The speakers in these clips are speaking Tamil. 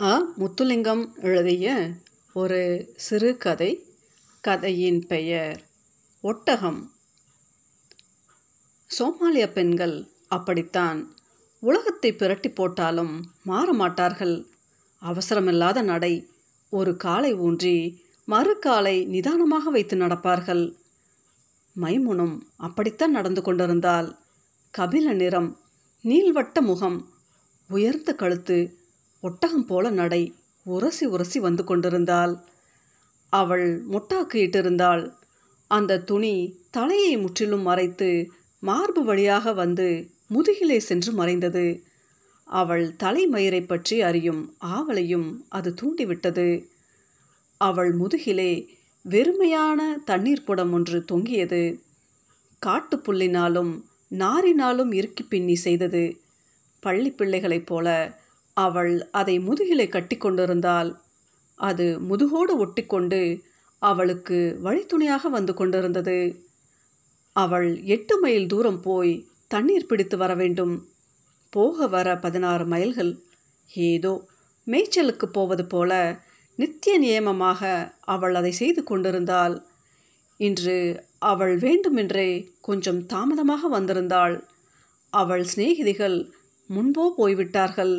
அ முத்துலிங்கம் எழுதிய ஒரு சிறுகதை கதையின் பெயர் ஒட்டகம். சோமாலிய பெண்கள் அப்படித்தான் உலகத்தை பிரட்டி போட்டாலும் மாற மாட்டார்கள். அவசரமில்லாத நடை ஒரு காலை ஊன்றி மறு காலை நிதானமாக வைத்து நடப்பார்கள். மைமுனும் அப்படித்தான் நடந்து கொண்டிருந்தால். கபில நிறம் நீள்வட்ட முகம் உயர்ந்த கழுத்து ஒட்டகம் போல நடை உரசி உரசி வந்து கொண்டிருந்தாள். அவள் முட்டாக்கு இட்டிருந்தாள். அந்த துணி தலையை முற்றிலும் மறைத்து மார்பு வழியாக வந்து முதுகிலே சென்று மறைந்தது. அவள் தலைமயிரை பற்றி அறியும் ஆவலையும் அது தூண்டிவிட்டது. அவள் முதுகிலே வெறுமையான தண்ணீர் குடம் ஒன்று தொங்கியது. காட்டுப்புல்லினாலும் நாரினாலும் இறுக்கி பின்னி செய்தது. பள்ளி பிள்ளைகளைப் போல அவள் அதை முதுகிலே கட்டி கொண்டிருந்தாள் அது முதுகோடு ஒட்டிக்கொண்டு அவளுக்கு வழித்துணையாக வந்து கொண்டிருந்தது. அவள் எட்டு மைல் தூரம் போய் தண்ணீர் பிடித்து வர வேண்டும். போக வர பதினாறு மைல்கள். ஏதோ மேய்ச்சலுக்கு போவது போல நித்திய நியமமாக அவள் அதை செய்து கொண்டிருந்தாள். இன்று அவள் வேண்டுமென்றே கொஞ்சம் தாமதமாக வந்திருந்தாள். அவள் சிநேகிதிகள் முன்போ போய்விட்டார்கள்.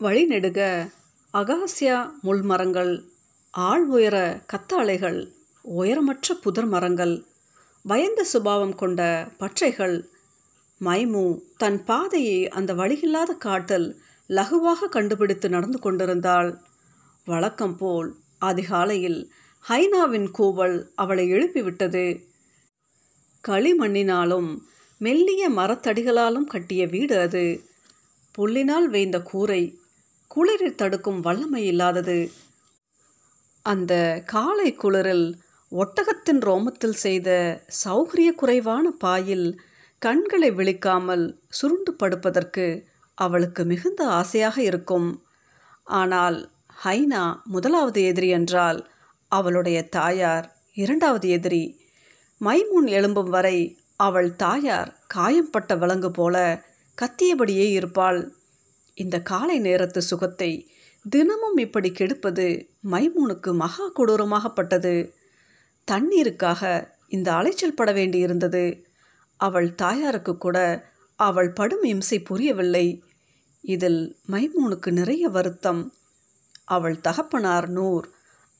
வழிநெடுக. அகாசியா முள்மரங்கள் ஆள் உயர கத்தாழைகள் உயரமற்ற புதர் மரங்கள் பயந்த சுபாவம் கொண்ட பற்றைகள் மைமு தன் பாதையை அந்த வழியில்லாத காட்டில் லகுவாக கண்டுபிடித்து நடந்து கொண்டிருந்தாள். வழக்கம் போல் அதிகாலையில் ஹைனாவின் கூவல் அவளை எழுப்பிவிட்டது. களிமண்ணினாலும் மெல்லிய மரத்தடிகளாலும் கட்டிய வீடு அது. புல்லினால் வேய்ந்த கூரை குளிரை தடுக்கும் வல்லமை இல்லாதது. அந்த காலை குளிரில் ஒட்டகத்தின் ரோமத்தில் செய்த சௌகரிய குறைவான பாயில் கண்களை விழிக்காமல் சுருண்டு படுப்பதற்கு அவளுக்கு மிகுந்த ஆசையாக இருக்கும். ஆனால் ஹைனா முதலாவது எதிரி என்றால் அவளுடைய தாயார் இரண்டாவது எதிரி. மைமுன் எழும்பும் வரை அவள் தாயார் காயம்பட்ட விலங்கு போல கத்தியபடியே இருப்பாள். இந்த காலை நேரத்து சுகத்தை தினமும் இப்படி கெடுப்பது மைமூனுக்கு மகா கொடூரமாகப்பட்டது. தண்ணீருக்காக இந்த அலைச்சல் பட வேண்டியிருந்தது. அவள் தாயாருக்கு கூட அவள் படும் இம்சை புரியவில்லை. இதில் மைமூனுக்கு நிறைய வருத்தம். அவள் தகப்பனார் நூர்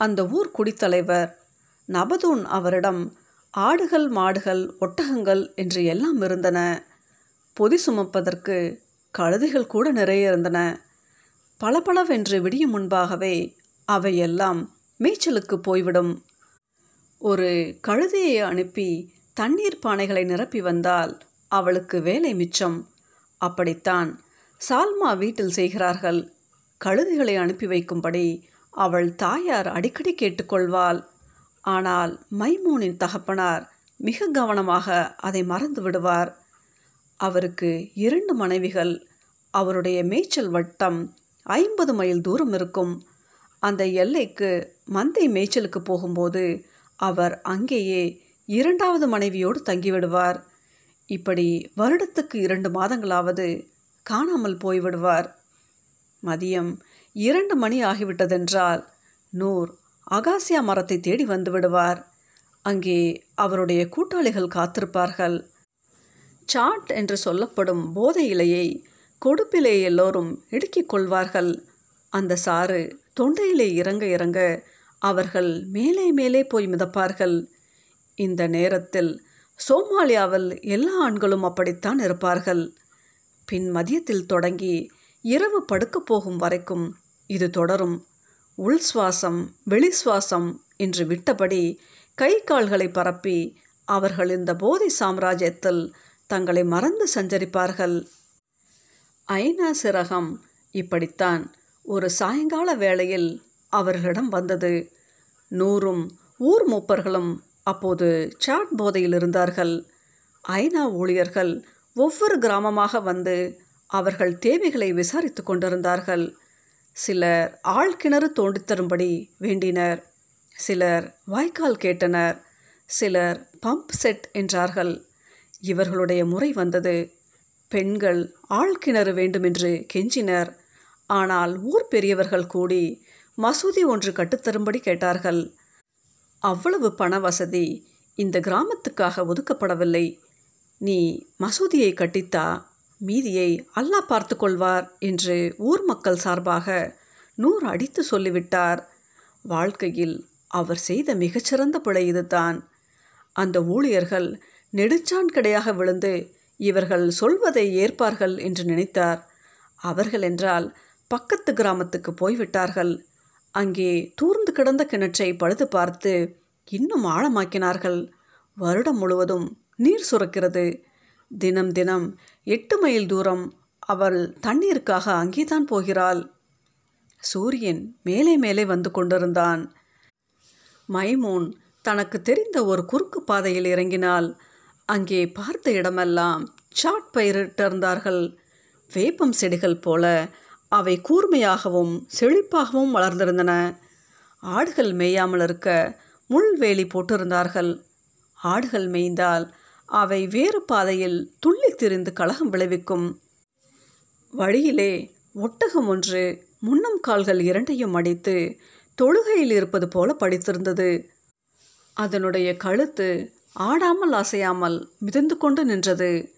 அந்த ஊர் குடித்தலைவர் நபதூன் அவரிடம் ஆடுகள் மாடுகள் ஒட்டகங்கள் என்று எல்லாம் இருந்தன. பொதி சுமப்பதற்கு கழுதைகள் கூட நிறைய இருந்தன. பளபளவென்று விடியும் முன்பாகவே அவையெல்லாம் மேய்ச்சலுக்கு போய்விடும். ஒரு கழுதையை அனுப்பி தண்ணீர் பானைகளை நிரப்பி வந்தால் அவளுக்கு வேலை மிச்சம். அப்படித்தான் சால்மா வீட்டில் செய்கிறார்கள். கழுதைகளை அனுப்பி வைக்கும்படி அவள் தாயார் அடிக்கடி கேட்டுக்கொள்வாள். ஆனால் மைமூனின் தகப்பனார் மிக கவனமாக அதை மறந்து விடுவார். அவருக்கு இரண்டு மனைவிகள். அவருடைய மேய்ச்சல் வட்டம் ஐம்பது மைல் தூரம் இருக்கும். அந்த எல்லைக்கு மந்தை மேய்ச்சலுக்கு போகும்போது அவர் அங்கேயே இரண்டாவது மனைவியோடு தங்கிவிடுவார். இப்படி வருடத்துக்கு இரண்டு மாதங்களாவது காணாமல் போய்விடுவார். மதியம் இரண்டு மணி ஆகிவிட்டதென்றால் நூர் அகாசியா மரத்தை தேடி வந்து விடுவார். அங்கே அவருடைய கூட்டாளிகள் காத்திருப்பார்கள். சாட் என்று சொல்லப்படும் போதை இலையை கொடுப்பிலே எல்லோரும் இடுக்கிக் கொள்வார்கள். அந்த சாறு தொண்டையிலே இறங்க இறங்க அவர்கள் மேலே மேலே போய் மிதப்பார்கள். இந்த நேரத்தில் சோமாலியாவில் எல்லா ஆண்களும் அப்படித்தான் இருப்பார்கள். பின் மதியத்தில் தொடங்கி இரவு படுக்கப் போகும் வரைக்கும் இது தொடரும். உள் சுவாசம் வெளி சுவாசம் என்று விட்டபடி கை கால்களை பரப்பி அவர்கள் இந்த போதை சாம்ராஜ்யத்தில் தங்களை மறந்து சஞ்சரிப்பார்கள். ஐநா சிரகம் இப்படித்தான் ஒரு சாயங்கால வேளையில் அவர்களிடம் வந்தது. நூறும் ஊர் மூப்பர்களும் அப்போது சாட் போதையில் இருந்தார்கள். ஐநா ஊழியர்கள் ஒவ்வொரு கிராமமாக வந்து அவர்கள் தேவைகளை விசாரித்து கொண்டிருந்தார்கள். சிலர் ஆழ்கிணறு தோண்டித்தரும்படி வேண்டினர். சிலர் வாய்க்கால் கேட்டனர். சிலர் பம்ப் செட் என்றார்கள். இவர்களுடைய முறை வந்தது. பெண்கள் ஆழ்கிணறு வேண்டுமென்று கெஞ்சினர். ஆனால் ஊர் பெரியவர்கள் கூடி மசூதி ஒன்று கட்டுத்தரும்படி கேட்டார்கள். அவ்வளவு பண வசதி இந்த கிராமத்துக்காக ஒதுக்கப்படவில்லை. நீ மசூதியை கட்டித்தா மீதியை அல்லாஹ் பார்த்து கொள்வார் என்று ஊர் மக்கள் சார்பாக நூறு அடித்து சொல்லிவிட்டார். வாழ்க்கையில் அவர் செய்த மிகச்சிறந்த பிழை இதுதான். அந்த ஊழியர்கள் நெடுச்சான் கிடையாக விழுந்து இவர்கள் சொல்வதை ஏற்பார்கள் என்று நினைத்தார். அவர்கள் என்றால் பக்கத்து கிராமத்துக்கு போய்விட்டார்கள். அங்கே தூர்ந்து கிடந்த கிணற்றை பழுது பார்த்து இன்னும் ஆழமாக்கினார்கள். வருடம் முழுவதும் நீர் சுரக்கிறது. தினம் தினம் எட்டு மைல் தூரம் அவள் தண்ணீருக்காக அங்கேதான் போகிறாள். சூரியன் மேலே மேலே வந்து கொண்டிருந்தான். மைமூன் தனக்கு தெரிந்த ஒரு குறுக்கு பாதையில் இறங்கினால் அங்கே பார்த்த இடமெல்லாம் சாட் பயிரிட்டிருந்தார்கள். வேப்பம் செடிகள் போல அவை கூர்மையாகவும் செழிப்பாகவும் வளர்ந்திருந்தன. ஆடுகள் மேயாமல் இருக்க முள்வேலி போட்டிருந்தார்கள். ஆடுகள் மேய்ந்தால் அவை வேறு பாதையில் துள்ளி திரிந்து கலகம் விளைவிக்கும். வழியிலே ஒட்டகம் ஒன்று முன்னம் கால்கள் இரண்டையும் அடித்து தொழுகையில் இருப்பது போல படித்திருந்தது. அதனுடைய கழுத்து ஆடாமல் அசையாமல் மிதந்து கொண்டு நின்றது.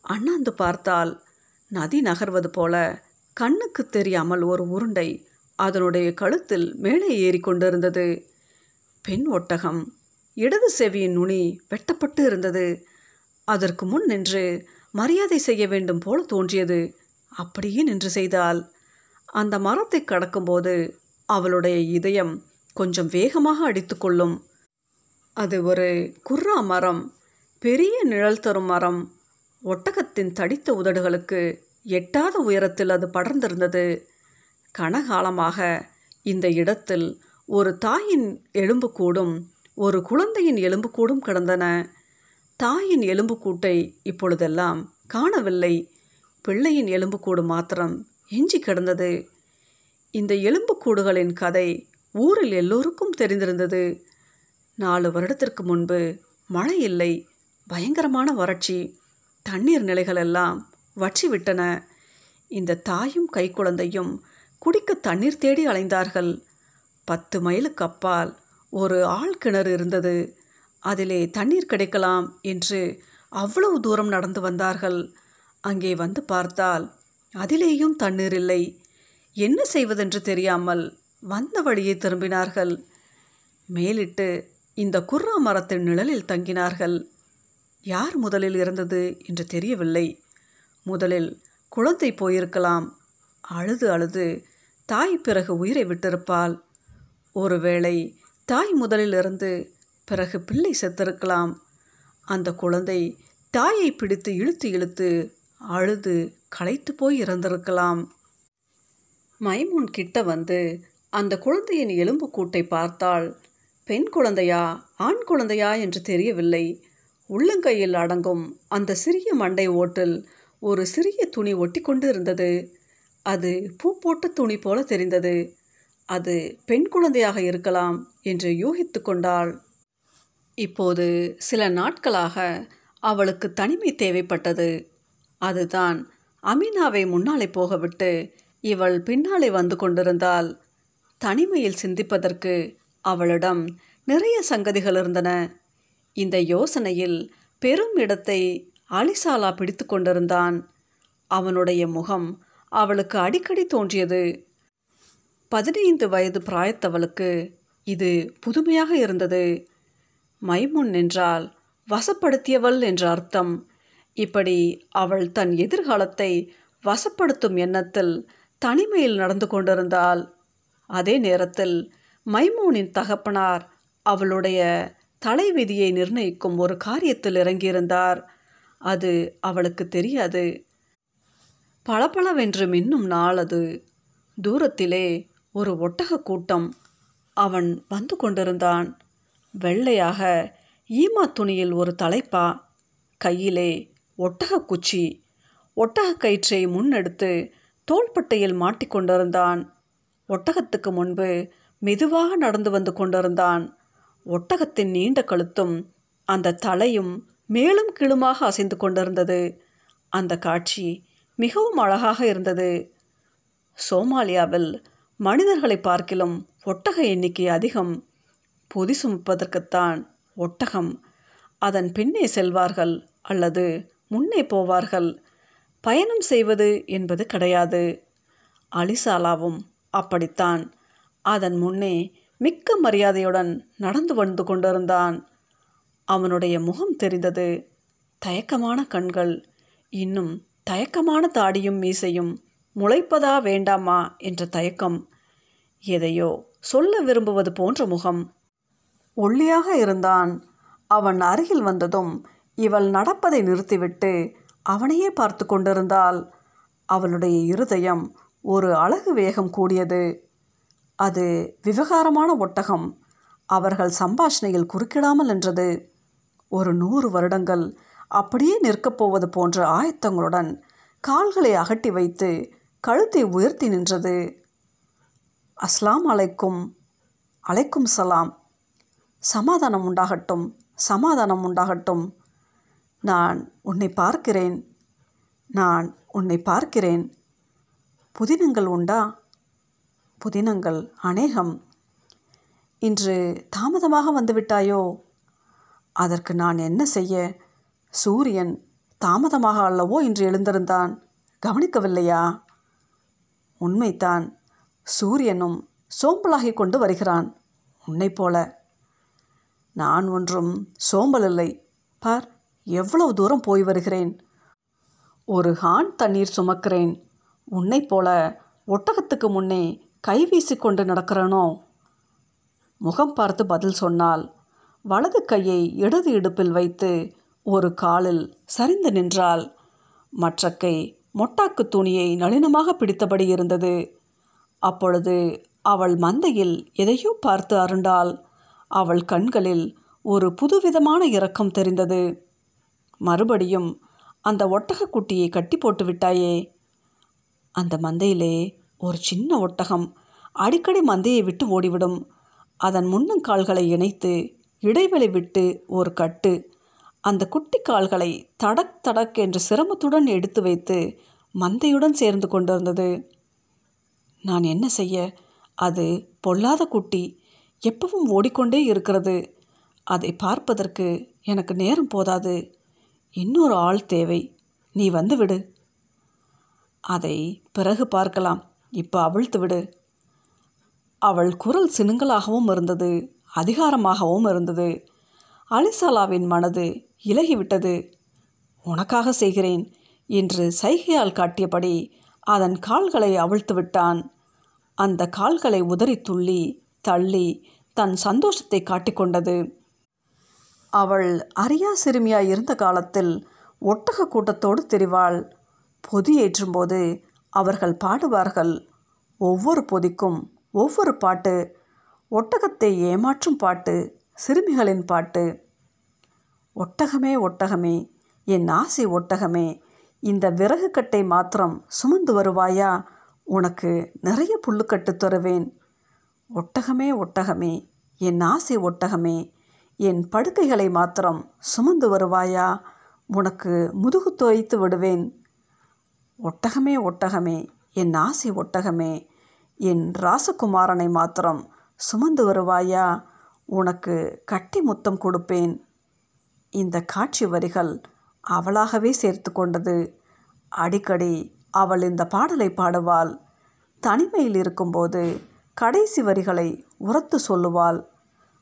அண்ணாந்து பார்த்தால் நதி நகர்வது போல கண்ணுக்கு தெரியாமல் ஒரு உருண்டை அதனுடைய கழுத்தில் மேலே ஏறி கொண்டிருந்தது. பெண் ஒட்டகம் இடது செவியின் நுனி வெட்டப்பட்டு இருந்தது. அதற்கு முன் நின்று மரியாதை செய்ய வேண்டும் போல தோன்றியது. அப்படியே நின்று செய்தால் அந்த மரத்தை கடக்கும்போது அவளுடைய இதயம் கொஞ்சம் வேகமாக அடித்துக்கொள்ளும் அது ஒரு குர்ரா மரம் பெரிய நிழல் தரும் மரம். ஒட்டகத்தின் தடித்த உதடுகளுக்கு எட்டாத உயரத்தில் அது படர்ந்திருந்தது. கனகாலமாக இந்த இடத்தில் ஒரு தாயின் எலும்புக்கூடும் ஒரு குழந்தையின் எலும்புக்கூடும் கிடந்தன. தாயின் எலும்புக்கூட்டை இப்பொழுதெல்லாம் காணவில்லை. பிள்ளையின் எலும்புக்கூடு மாத்திரம் எஞ்சி கிடந்தது. இந்த எலும்புக்கூடுகளின் கதை ஊரில் எல்லோருக்கும் தெரிந்திருந்தது. நாலு வருடத்திற்கு முன்பு மழை இல்லை பயங்கரமான வறட்சி தண்ணீர் நிலைகள் எல்லாம் வற்றிவிட்டன இந்த தாயும் கைக்குழந்தையும் குடிக்க தண்ணீர் தேடி அலைந்தார்கள். பத்து மைலுக்கு அப்பால் ஒரு ஆள் கிணறு இருந்தது. அதிலே தண்ணீர் கிடைக்கலாம் என்று அவ்வளவு தூரம் நடந்து வந்தார்கள். அங்கே வந்து பார்த்தால் அதிலேயும் தண்ணீர் இல்லை. என்ன செய்வதென்று தெரியாமல் வந்த வழியே திரும்பினார்கள். மேலிட்டு இந்த குர்ரா மரத்தின் நிழலில் தங்கினார்கள். யார் முதலில் இறந்தது என்று தெரியவில்லை. முதலில் குழந்தை போயிருக்கலாம். அழுது அழுது தாய் பிறகு உயிரை விட்டிருப்பாள். ஒருவேளை தாய் முதலில் இருந்து பிறகு பிள்ளை செத்திருக்கலாம். அந்த குழந்தை தாயை பிடித்து இழுத்து இழுத்து அழுது களைத்து போய் இறந்திருக்கலாம். மைமூன் கிட்ட வந்து அந்த குழந்தையின் எலும்பு கூட்டை பார்த்தால் பெண் குழந்தையா ஆண் குழந்தையா என்று தெரியவில்லை. உள்ளங்கையில் அடங்கும் அந்த சிறிய மண்டை ஓட்டில் ஒரு சிறிய துணி ஒட்டி கொண்டு இருந்தது அது பூ போட்ட துணி போல தெரிந்தது. அது பெண் குழந்தையாக இருக்கலாம் என்று யூகித்து கொண்டாள். இப்போது சில நாட்களாக அவளுக்கு தனிமை தேவைப்பட்டது. அதுதான் அமீனாவை முன்னாலே போகவிட்டு இவள் பின்னாலே வந்து கொண்டிருந்தாள். தனிமையில் சிந்திப்பதற்கு அவளிடம் நிறைய சங்கதிகள் இருந்தன. இந்த யோசனையில் பெரும் இடத்தை அலிசாலா பிடித்து கொண்டிருந்தான். அவனுடைய முகம் அவளுக்கு அடிக்கடி தோன்றியது. பதினைந்து வயது பிராயத்தவளுக்கு இது புதுமையாக இருந்தது. மைமுன் என்றால் வசப்படுத்தியவள் என்ற அர்த்தம். இப்படி அவள் தன் எதிர்காலத்தை வசப்படுத்தும் எண்ணத்தில் தனிமையில் நடந்து கொண்டிருந்தாள். அதே நேரத்தில் மைமூனின் தகப்பனார் அவளுடைய தலைவிதியை நிர்ணயிக்கும் ஒரு காரியத்தில் இறங்கியிருந்தார். அது அவளுக்கு தெரியாது. பளபளவென்று மின்னும் நாள் அது. தூரத்திலே ஒரு ஒட்டக கூட்டம் அவன் வந்து கொண்டிருந்தான். வெள்ளையாக ஈமா துணியில் ஒரு தலைப்பா கையிலே ஒட்டக குச்சி. ஒட்டக கயிற்றை முன்னெடுத்து தோள்பட்டையில் மாட்டிக்கொண்டிருந்தான் ஒட்டகத்துக்கு முன்பு மெதுவாக நடந்து வந்து கொண்டிருந்தான். ஒட்டகத்தின் நீண்ட கழுத்தும் அந்த தலையும் மேலும் கீழுமாக அசைந்து கொண்டிருந்தது. அந்த காட்சி மிகவும் அழகாக இருந்தது. சோமாலியாவில் மனிதர்களை பார்க்கிலும் ஒட்டக எண்ணிக்கை அதிகம். பொதி சுமப்பதற்குத்தான் ஒட்டகம். அதன் பின்னே செல்வார்கள் அல்லது முன்னே போவார்கள். பயணம் செய்வது என்பது கிடையாது. அலிசாலாவும் அப்படித்தான். அதன் முன்னே மிக்க மரியாதையுடன் நடந்து வந்து கொண்டிருந்தான். அவனுடைய முகம் தெரிந்தது. தயக்கமான கண்கள். இன்னும் தயக்கமான தாடியும் மீசையும் முளைப்பதா வேண்டாமா என்ற தயக்கம். எதையோ சொல்ல விரும்புவது போன்ற முகம். ஒல்லியாக இருந்தான். அவன் அருகில் வந்ததும் இவள் நடப்பதை நிறுத்திவிட்டு அவனையே பார்த்து கொண்டிருந்தாள். அவளுடைய இருதயம் ஒரு அழகு வேகம் கூடியது. அது விவகாரமான ஒட்டகம். அவர்கள் சம்பாஷணையில் குறுக்கிடாமல் நின்றது. ஒரு நூறு வருடங்கள் அப்படியே நிற்கப் போவது போன்ற ஆயத்தங்களுடன் கால்களை அகட்டி வைத்து கழுத்தை உயர்த்தி நின்றது. அஸ்லாம் அலைக்கும் அலைக்கும் சலாம். சமாதானம் உண்டாகட்டும் சமாதானம் உண்டாகட்டும். நான் உன்னை பார்க்கிறேன். நான் உன்னை பார்க்கிறேன். புதினங்கள் உண்டா? புதினங்கள் அநேகம். இன்று தாமதமாக வந்துவிட்டாயோ? அதற்கு நான் என்ன செய்ய? சூரியன் தாமதமாக அல்லவோ இன்று எழுந்திருந்தான். கவனிக்கவில்லையா? உண்மைத்தான் சூரியனும் சோம்பலாகி கொண்டு வருகிறான். உன்னைப் போல. நான் ஒன்றும் சோம்பல் இல்லை. பார் எவ்வளவு தூரம் போய் வருகிறேன்? ஒரு ஹான் தண்ணீர் சுமக்கிறேன். உன்னை போல ஒட்டகத்துக்கு முன்னே கை வீசிக்கொண்டு நடக்கிறனோ? முகம் பார்த்து பதில் சொன்னால் வலது கையை இடது இடுப்பில் வைத்து ஒரு காலில் சரிந்து நின்றால் மற்ற கை மொட்டாக்கு துணியை நளினமாக பிடித்தபடி இருந்தது. அப்பொழுது அவள் மந்தையில் எதையோ பார்த்து அருண்டால் அவள் கண்களில் ஒரு புதுவிதமான இரக்கம் தெரிந்தது. மறுபடியும் அந்த ஒட்டகக்குட்டியை கட்டி போட்டு விட்டாயே அந்த மந்தையிலே ஒரு சின்ன ஒட்டகம். அடிக்கடி மந்தையை விட்டு ஓடிவிடும். அதன் முன்னங்கால்களை இணைத்து இடைவெளி விட்டு ஒரு கட்டு. அந்த குட்டி கால்களை தடக் தடக் என்று சிரமத்துடன் எடுத்து வைத்து மந்தையுடன் சேர்ந்து கொண்டிருந்தது. நான் என்ன செய்ய? அது பொல்லாத குட்டி. எப்பவும் ஓடிக்கொண்டே இருக்கிறது. அதை பார்ப்பதற்கு எனக்கு நேரம் போதாது. இன்னொரு ஆள் தேவை. நீ வந்துவிடு அதை பிறகு பார்க்கலாம். இப்போ அவிழ்த்து விடு. அவள் குரல் சினுங்கலாகவும் இருந்தது அதிகாரமாகவும் இருந்தது. அலிசாலாவின் மனது இலகிவிட்டது. உனக்காக செய்கிறேன் என்று சைகையால் காட்டியபடி அதன் கால்களை அவிழ்த்து விட்டான். அந்த கால்களை உதறி துள்ளி தள்ளி தன் சந்தோஷத்தை காட்டிக்கொண்டது அவள் அரியா சிறுமியாய் இருந்த காலத்தில் ஒட்டக கூட்டத்தோடு தெரிவாள். பொதி ஏற்றும்போது அவர்கள் பாடுவார்கள். ஒவ்வொரு பொதிக்கும் ஒவ்வொரு பாட்டு ஒட்டகத்தை ஏமாற்றும் பாட்டு சிறுமிகளின் பாட்டு. ஒட்டகமே ஒட்டகமே என் ஆசை ஒட்டகமே இந்த விறகு கட்டை மாத்திரம் சுமந்து வருவாயா? உனக்கு நிறைய புல்லுக்கட்டு தருவேன். ஒட்டகமே ஒட்டகமே என் ஆசை ஒட்டகமே என் படுக்கைகளை மாத்திரம் சுமந்து வருவாயா? உனக்கு முதுகு தோய்த்து விடுவேன். ஒட்டகமே ஒட்டகமே என் ஆசை ஒட்டகமே என் ராசகுமாரனை மாத்திரம் சுமந்து வருவாயா? உனக்கு கட்டி முத்தம் கொடுப்பேன். இந்த காட்சி வரிகள் அவளாகவே சேர்த்து கொண்டது. அடிக்கடி அவள் இந்த பாடலை பாடுவாள். தனிமையில் இருக்கும்போது கடைசி வரிகளை உரத்து சொல்லுவாள்.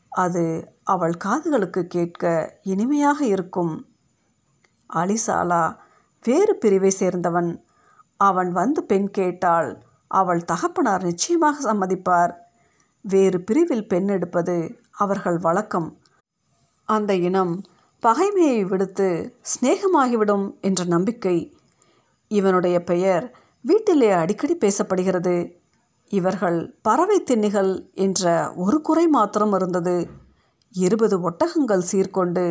அது அவள் காதுகளுக்கு கேட்க இனிமையாக இருக்கும். அலிசாலா வேறு பிரிவை சேர்ந்தவன். அவன் வந்து பெண் கேட்டால் அவள் தகப்பனார் நிச்சயமாக சம்மதிப்பார். வேறு பிரிவில் பெண் எடுப்பது அவர்கள் வழக்கம். அந்த இனம் பகைமையை விடுத்து சிநேகமாகிவிடும் என்ற நம்பிக்கை. இவனுடைய பெயர் வீட்டிலே அடிக்கடி பேசப்படுகிறது. இவர்கள் பறவை திண்ணிகள் என்ற ஒரு குறை மாத்திரம் இருந்தது. இருபது ஒட்டகங்கள் சீர்கொண்டு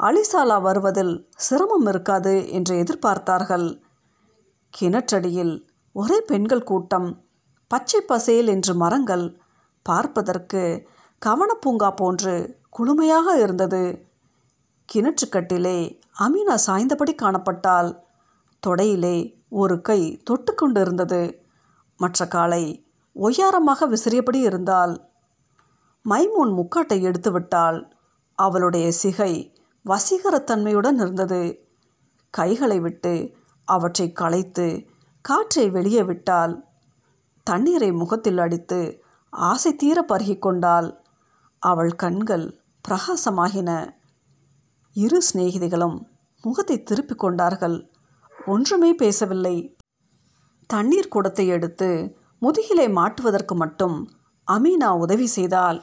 அலிசாலா வருவதில் சிரமம் இருக்காது என்று எதிர்பார்த்தார்கள். கிணற்றடியில் ஒரே பெண்கள் கூட்டம் பச்சை பசேல் என்று மரங்கள் பார்ப்பதற்கு கவனப்பூங்கா போன்று குளுமையாக இருந்தது. கிணற்றுக்கட்டிலே அமீனா சாய்ந்தபடி காணப்பட்டால் தொடையிலே ஒரு கை தொட்டு கொண்டிருந்தது. மற்ற காலை ஒய்யாரமாக விசிறியபடி இருந்தால் மைமூன் முக்காட்டை எடுத்துவிட்டால் அவளுடைய சிகை வசீகரத்தன்மையுடன் இருந்தது. கைகளை விட்டு அவற்றை களைத்து காற்றை வெளியே விட்டால் தண்ணீரை முகத்தில் அடித்து ஆசை தீர பருகிக்கொண்டாள் அவள் கண்கள் பிரகாசமாகின. இரு சிநேகிதிகளும் முகத்தை திருப்பிக் கொண்டார்கள். ஒன்றுமே பேசவில்லை. தண்ணீர் குடத்தை எடுத்து முதுகிலை மாட்டுவதற்கு மட்டும் அமீனா உதவி செய்தால்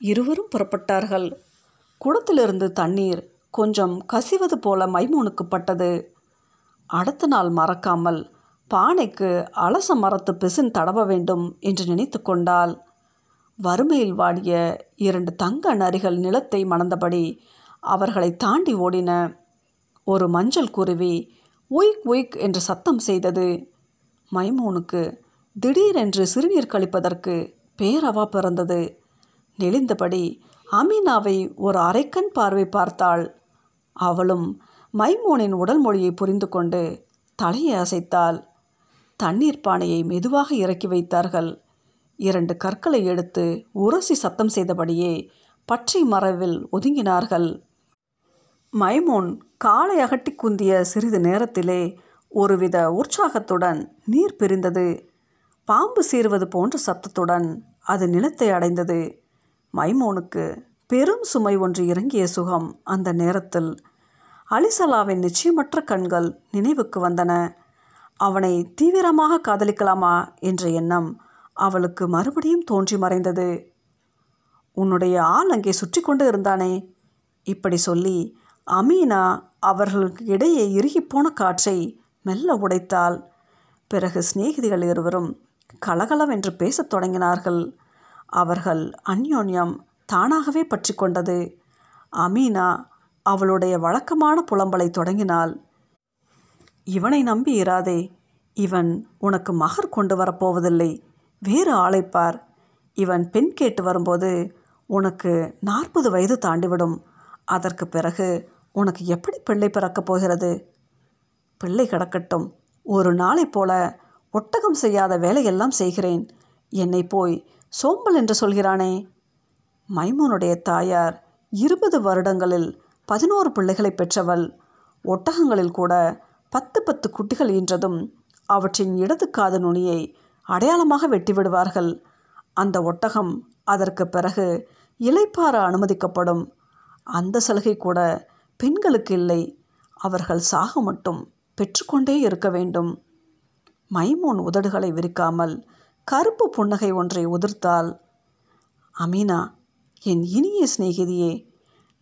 இருவரும் புறப்பட்டார்கள். குடத்திலிருந்து தண்ணீர் கொஞ்சம் கசிவது போல மைமூனுக்கு பட்டது. அடுத்த நாள் மறக்காமல் பானைக்கு அலச மரத்து பிசின் தடவ வேண்டும் என்று நினைத்து கொண்டால் வறுமையில் வாடிய இரண்டு தங்க நரிகள் நிலத்தை மணந்தபடி அவர்களை தாண்டி ஓடின ஒரு மஞ்சள் குருவி உயிக் உயிக் என்று சத்தம் செய்தது. மைமூனுக்கு திடீரென்று சிறுநீர் கழிப்பதற்கு பேரவா பிறந்தது. நெளிந்தபடி அமீனாவை ஒரு அரைக்கண் பார்வை பார்த்தாள். அவளும் மைமோனின் உடல் மொழியை புரிந்து கொண்டு தலையை அசைத்தாள் தண்ணீர் பானையை மெதுவாக இறக்கி வைத்தார்கள். இரண்டு கற்களை எடுத்து உரசி சத்தம் செய்தபடியே பச்சை மரவில் ஒதுங்கினார்கள். மைமோன் காலை அகட்டி குந்திய சிறிது நேரத்திலே ஒருவித உற்சாகத்துடன் நீர் பிரிந்தது. பாம்பு சீறுவது போன்ற சத்தத்துடன் அது நிலத்தை அடைந்தது. மைமோனுக்கு பெரும் சுமை ஒன்று இறங்கிய சுகம் அந்த நேரத்தில் அலிசலாவின் நிச்சயமற்ற கண்கள் நினைவுக்கு வந்தன. அவனை தீவிரமாக காதலிக்கலாமா என்ற எண்ணம் அவளுக்கு மறுபடியும் தோன்றி மறைந்தது. உன்னுடைய ஆள் அங்கே சுற்றி கொண்டு இருந்தானே இப்படி சொல்லி அமீனா அவர்களுக்கு இடையே இறுகிப்போன காற்றை மெல்ல உடைத்தாள். பிறகு சிநேகிதிகள் இருவரும் கலகலவென்று பேசத் தொடங்கினார்கள். அவர்கள் அந்யோன்யம் தானாகவே பற்றி கொண்டது. அமீனா அவளுடைய வழக்கமான புலம்பலை தொடங்கினாள். இவனை நம்பி இராதே இவன் உனக்கு மகர் கொண்டு வரப்போவதில்லை. வேறு ஆளைப்பார் இவன் பெண் கேட்டு வரும்போது உனக்கு நாற்பது வயது தாண்டிவிடும். அதற்கு பிறகு உனக்கு எப்படி பிள்ளை பிறக்கப் போகிறது? பிள்ளை கிடக்கட்டும். ஒரு நாளை போல ஒட்டகம் செய்யாத வேலையெல்லாம் செய்கிறேன். என்னை போய் சோம்பல் என்று சொல்கிறானே. மைமூனுடைய தாயார் இருபது வருடங்களில் பதினோரு பிள்ளைகளை பெற்றவள். ஒட்டகங்களில் கூட பத்து பத்து குட்டிகள் ஈன்றதும் அவற்றின் இடது காது நுனியை அடையாளமாக வெட்டிவிடுவார்கள். அந்த ஒட்டகம் அதற்கு பிறகு இலைப்பார அனுமதிக்கப்படும். அந்த சலுகை கூட பெண்களுக்கு இல்லை அவர்கள் சாக மட்டும் பெற்றுக்கொண்டே இருக்க வேண்டும். மைமோன் உதடுகளை விரிக்காமல் கருப்பு புன்னகை ஒன்றை உதிர்த்தால் அமீனா என் இனிய சிநேகிதியே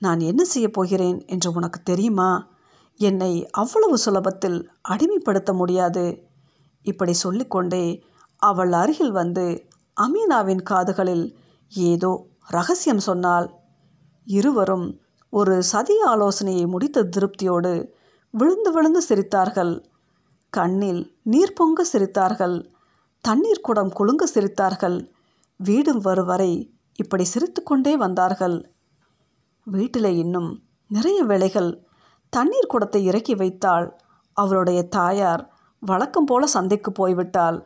நான் என்ன செய்யப் போகிறேன் என்று உனக்கு தெரியுமா? என்னை அவ்வளவு சுலபத்தில் அடிமைப்படுத்த முடியாது. இப்படி சொல்லிக்கொண்டே அவள் அருகில் வந்து அமீனாவின் காதுகளில் ஏதோ ரகசியம் சொன்னால் இருவரும் ஒரு சதி ஆலோசனையை முடித்த திருப்தியோடு விழுந்து விழுந்து சிரித்தார்கள். கண்ணில் நீர் பொங்க சிரித்தார்கள். தண்ணீர் குடம் குலுங்க சிரித்தார்கள். வீடும் வருவரை இப்படி சிரித்துக்கொண்டே வந்தார்கள். வீட்டில் இன்னும் நிறைய வேலைகள். தண்ணீர் குடத்தை இறக்கி வைத்தாள். அவளுடைய தாயார் வழக்கம் போல சந்தைக்கு போய்விட்டாள்.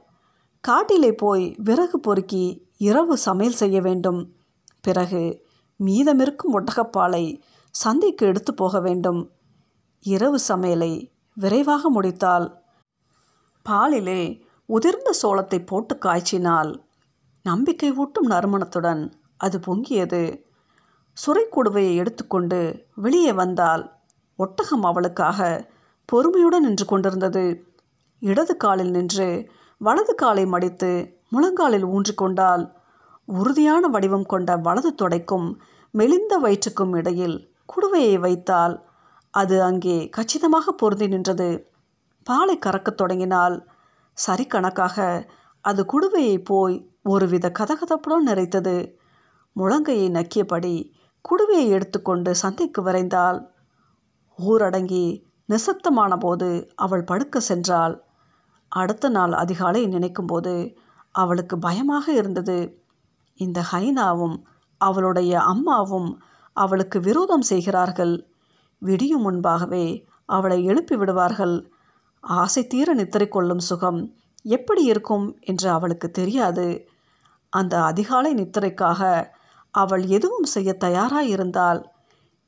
காட்டிலே போய் விறகு பொறுக்கி இரவு சமையல் செய்ய வேண்டும். பிறகு மீதமிருக்கும் ஒட்டகப்பாலை சந்தைக்கு எடுத்து போக வேண்டும். இரவு சமையலை விரைவாக முடித்தால் பாலிலே உதிர்ந்த சோளத்தை போட்டு காய்ச்சினால் நம்பிக்கை ஊட்டும் நறுமணத்துடன் அது பொங்கியது. சுரைக்குடுவையை எடுத்துக்கொண்டு வெளியே வந்தால் ஒட்டகம் அவளுக்காக பொறுமையுடன் நின்று கொண்டிருந்தது. இடது காலில் நின்று வலது காலை மடித்து முழங்காலில் ஊன்றிக்கொண்டால் உறுதியான வடிவம் கொண்ட வலது தொடைக்கும் மெலிந்த வயிற்றுக்கும் இடையில் குடுவையை வைத்தால் அது அங்கே கச்சிதமாக பொருந்தி நின்றது. பாலை கறக்கத் தொடங்கினால் சரி கணக்காக அது குடுவையை போய் ஒருவித கதகதப்புடன் நிறைத்தது. முழங்கையை நக்கியபடி குடுவையை எடுத்துக்கொண்டு சந்தைக்கு விரைந்தாள். ஊரடங்கி நிசப்தமான போது அவள் படுக்க சென்றாள். அடுத்த நாள் அதிகாலை நினைக்கும்போது அவளுக்கு பயமாக இருந்தது. இந்த ஹைனாவும் அவளுடைய அம்மாவும் அவளுக்கு விரோதம் செய்கிறார்கள். விடியும் முன்பாகவே அவளை எழுப்பி விடுவார்கள். ஆசை தீர நித்திரை கொள்ளும் சுகம் எப்படி இருக்கும் என்று அவளுக்கு தெரியாது. அந்த அதிகாலை நித்திரைக்காக அவள் எதுவும் செய்ய தயாராயிருந்தாள்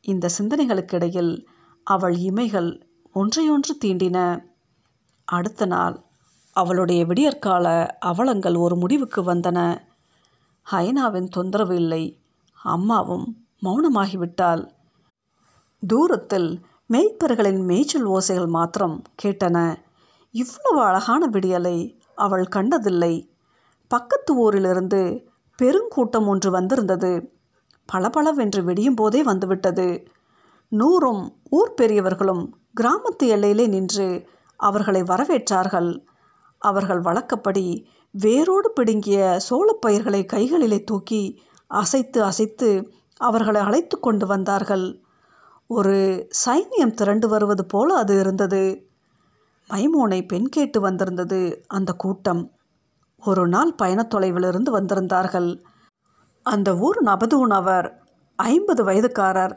இந்த சிந்தனைகளுக்கிடையில் அவள் இமைகள் ஒன்றையொன்று தீண்டின. அடுத்த நாள் அவளுடைய விடியற்கால அவலங்கள் ஒரு முடிவுக்கு வந்தன. ஹைனாவின் தொந்தரவு இல்லை. அம்மாவும் மௌனமாகிவிட்டாள். தூரத்தில் மேய்ப்பர்களின் மேய்ச்சல் ஓசைகள் மாத்திரம் கேட்டன. இவ்வளவு அழகான விடியலை அவள் கண்டதில்லை. பக்கத்து ஊரிலிருந்து பெருங்கூட்டம் ஒன்று வந்திருந்தது. பளபளவென்று வெடியும் போதே வந்துவிட்டது. நூறும் ஊர் பெரியவர்களும் கிராமத்து எல்லையிலே நின்று அவர்களை வரவேற்றார்கள். அவர்கள் வழக்கப்படி வேரோடு பிடுங்கிய சோளப்பயிர்களை கைகளிலே தூக்கி அசைத்து அசைத்து அவர்களை அழைத்து கொண்டு வந்தார்கள். ஒரு சைன்யம் திரண்டு வருவது போல அது இருந்தது. மைமோனை பெண் கேட்டு வந்திருந்தது அந்த கூட்டம். ஒரு நாள் பயணத் தொலைவிலிருந்து வந்திருந்தார்கள். அந்த ஊர் நபதூனவர் ஐம்பது வயதுக்காரர்.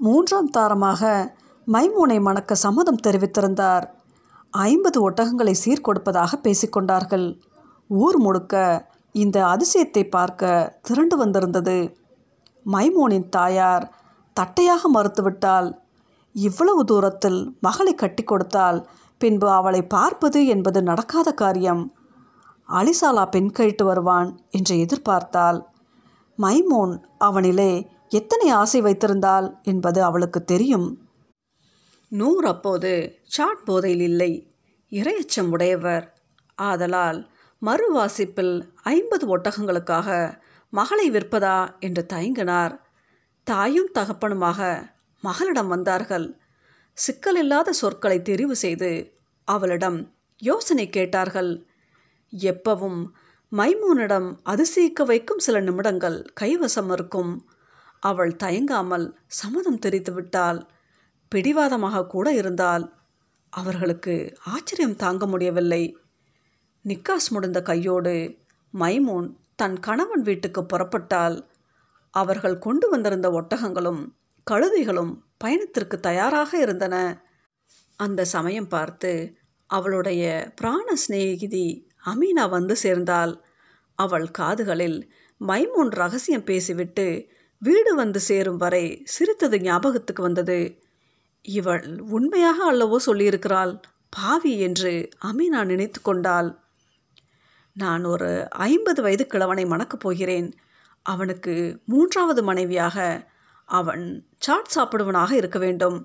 மூன்றாம் தாரமாக மைமூனை மணக்க சம்மதம் தெரிவித்திருந்தார். ஐம்பது ஒட்டகங்களை சீர்கொடுப்பதாக பேசிக்கொண்டார்கள் ஊர் முழுக்க இந்த அதிசயத்தை பார்க்க திரண்டு வந்திருந்தது. மைமோனின் தாயார் தட்டையாக மறுத்துவிட்டால் இவ்வளவு தூரத்தில் மகளை கட்டி கொடுத்தால் பின்பு அவளை பார்ப்பது என்பது நடக்காத காரியம். அலிசாலா பெண் கழித்து வருவான் என்று எதிர்பார்த்தாள். மைமோன் அவனிலே எத்தனை ஆசை வைத்திருந்தாள் என்பது அவளுக்கு தெரியும். நூர் அப்போது சாட் போதையில் இல்லை. இரையச்சம் உடையவர். ஆதலால் மறுவாசிப்பில் ஐம்பது ஒட்டகங்களுக்காக மகளை விற்பதா என்று தயங்கினார். தாயும் தகப்பனுமாக மகளிடம் வந்தார்கள். சிக்கலில்லாத சொற்களை தெரிவு செய்து அவளிடம் யோசனை கேட்டார்கள். எப்பவும் மைமூனிடம் அதிசயிக்க வைக்கும் சில நிமிடங்கள் கைவசம் இருக்கும். அவள் தயங்காமல் சம்மதம் தெரித்து விட்டால் பிடிவாதமாக கூட இருந்தால் அவர்களுக்கு ஆச்சரியம் தாங்க முடியவில்லை. நிக்காஸ் முடிந்த கையோடு மைமூன் தன் கணவன் வீட்டுக்கு புறப்பட்டால் அவர்கள் கொண்டு வந்திருந்த ஒட்டகங்களும் கழுதைகளும் பயணத்திற்கு தயாராக இருந்தன. அந்த சமயம் பார்த்து அவளுடைய பிராண சிநேகிதி அமீனா வந்து சேர்ந்தாள். அவள் காதுகளில் மைமூன் ரகசியம் பேசிவிட்டு வீடு வந்து சேரும் வரை சிரித்தது ஞாபகத்துக்கு வந்தது. இவள் உண்மையாக அல்லவோ சொல்லியிருக்கிறாள்? பாவி என்று அமீனா நினைத்து கொண்டாள். நான் ஒரு ஐம்பது வயது கிழவனை மணக்கப் போகிறேன். அவனுக்கு மூன்றாவது மனைவியாக அவன் சாட் சாப்பிடுவனாக இருக்க வேண்டும்.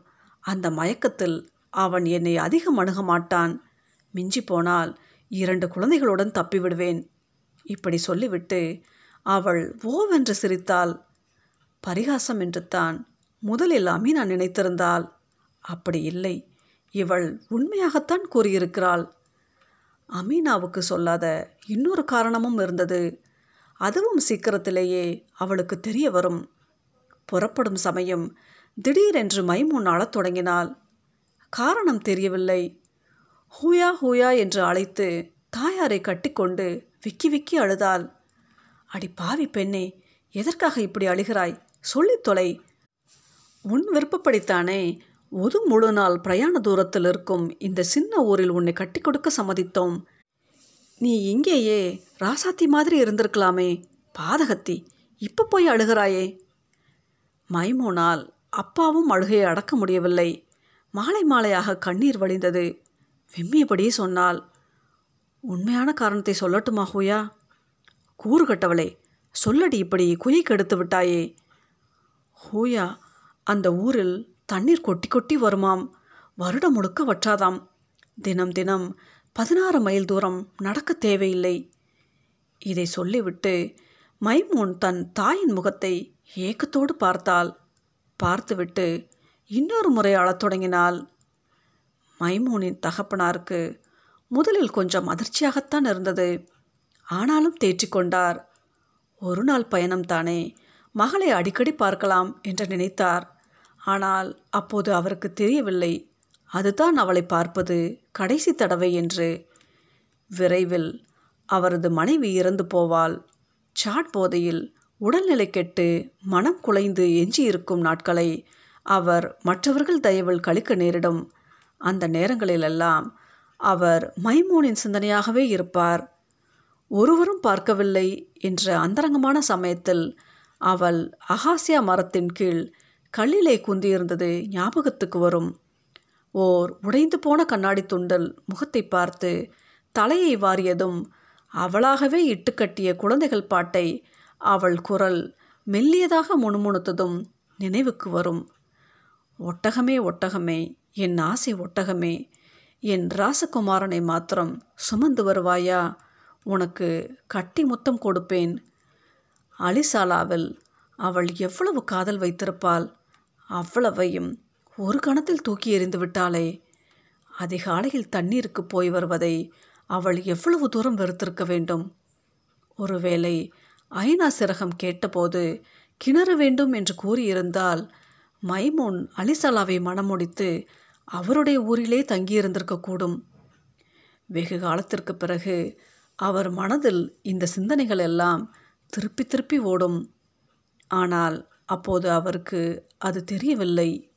அந்த மயக்கத்தில் அவன் என்னை அதிகம் அணுக மாட்டான். மிஞ்சி போனால் இரண்டு குழந்தைகளுடன் தப்பிவிடுவேன். இப்படி சொல்லிவிட்டு அவள் ஓவென்று சிரித்தாள். பரிகாசம் என்று தான். முதலில் அமீனா நினைத்திருந்தாள். அப்படி இல்லை. இவள் உண்மையாகத்தான் கூறியிருக்கிறாள். அமீனாவுக்கு சொல்லாத இன்னொரு காரணமும் இருந்தது. அதுவும் சீக்கிரத்திலேயே அவளுக்கு தெரிய வரும். புறப்படும் சமயம் திடீரென்று மைமூன் அழத் தொடங்கினாள். காரணம் தெரியவில்லை. ஹூயா ஹூயா என்று அழைத்து தாயாரை கட்டிக்கொண்டு விக்கி விக்கி அழுதாள். அடி பாவி பெண்ணே எதற்காக இப்படி அழுகிறாய்? சொல்லித் தொலை. உன் விருப்பப்படித்தானே ஒரு முழு நாள் பிரயாண தூரத்தில் இருக்கும் இந்த சின்ன ஊரில் உன்னை கட்டி கொடுக்க சம்மதித்தோம். நீ இங்கேயே ராசாத்தி மாதிரி இருந்திருக்கலாமே பாதகத்தி இப்போ போய் அழுகிறாயே. மைமோனால் அப்பாவும் அழுகையை அடக்க முடியவில்லை. மாலை மாலையாக கண்ணீர் வழிந்தது. வெம்மியபடியே சொன்னாள். உண்மையான காரணத்தை சொல்லட்டுமா ஹூயா? கூறு கட்டவளே சொல்லடி இப்படி குயை கெடுத்து விட்டாயே. ஹூயா அந்த ஊரில் தண்ணீர் கொட்டி கொட்டி வருமாம். வருடம் முழுக்க வற்றாதாம். தினம் தினம் பதினாறு மைல் தூரம் நடக்க தேவையில்லை. இதை சொல்லிவிட்டு மைமூன் தன் தாயின் முகத்தை ஏக்கத்தோடு பார்த்தாள். பார்த்துவிட்டு இன்னொரு முறை அழத் தொடங்கினாள். மைமூனின் தகப்பனாருக்கு முதலில் கொஞ்சம் அதிர்ச்சியாகத்தான் இருந்தது. ஆனாலும் தேற்றிக்கொண்டார் ஒரு நாள் பயணம் தானே மகளை அடிக்கடி பார்க்கலாம் என்று நினைத்தார். ஆனால் அப்போது அவருக்கு தெரியவில்லை. அதுதான் அவளை பார்ப்பது கடைசி தடவை என்று. விரைவில் அவரது மனைவி இறந்து போவாள். சாட் போதையில் உடல்நிலை கெட்டு மனம் குலைந்து எஞ்சியிருக்கும் நாட்களை அவர் மற்றவர்கள் தயவில் கழிக்க நேரிடும். அந்த நேரங்களிலெல்லாம் அவர் மைமூனின் சிந்தனையாகவே இருப்பார். ஒருவரும் பார்க்கவில்லை என்ற அந்தரங்கமான சமயத்தில் அவள் அகாசியா மரத்தின் கீழ் கல்லிலே குந்தியிருந்தது ஞாபகத்துக்கு வரும். ஓர் உடைந்து போன கண்ணாடி துண்டல் முகத்தை பார்த்து தலையை வாரியதும் அவளாகவே இட்டுக்கட்டிய குழந்தைகள் பாட்டை அவள் குரல் மெல்லியதாக முணுமுணுத்ததும் நினைவுக்கு வரும். ஒட்டகமே ஒட்டகமே என் ஆசை ஒட்டகமே. என் ராசகுமாரனை மாத்திரம் சுமந்து வருவாயா? உனக்கு கட்டி முத்தம் கொடுப்பேன். அலிசாலாவில் அவள் எவ்வளவு காதல் வைத்திருப்பாள்? அவ்வளவையும் ஒரு கணத்தில் தூக்கி எறிந்து விட்டாளே. அதிகாலையில் தண்ணீருக்கு போய் வருவதை அவள் எவ்வளவு தூரம் வெறுத்திருக்க வேண்டும்? ஒருவேளை ஐநா சிறகம் கேட்டபோது கிணறு வேண்டும் என்று கூறியிருந்தால் மைமூன் அலிசலாவை மணமுடித்து அவருடைய ஊரிலே தங்கியிருந்திருக்கக்கூடும் வெகு காலத்திற்கு பிறகு அவர் மனதில் இந்த சிந்தனைகள் எல்லாம் திருப்பி திருப்பி ஓடும். ஆனால் அப்போது அவருக்கு அது தெரியவில்லை.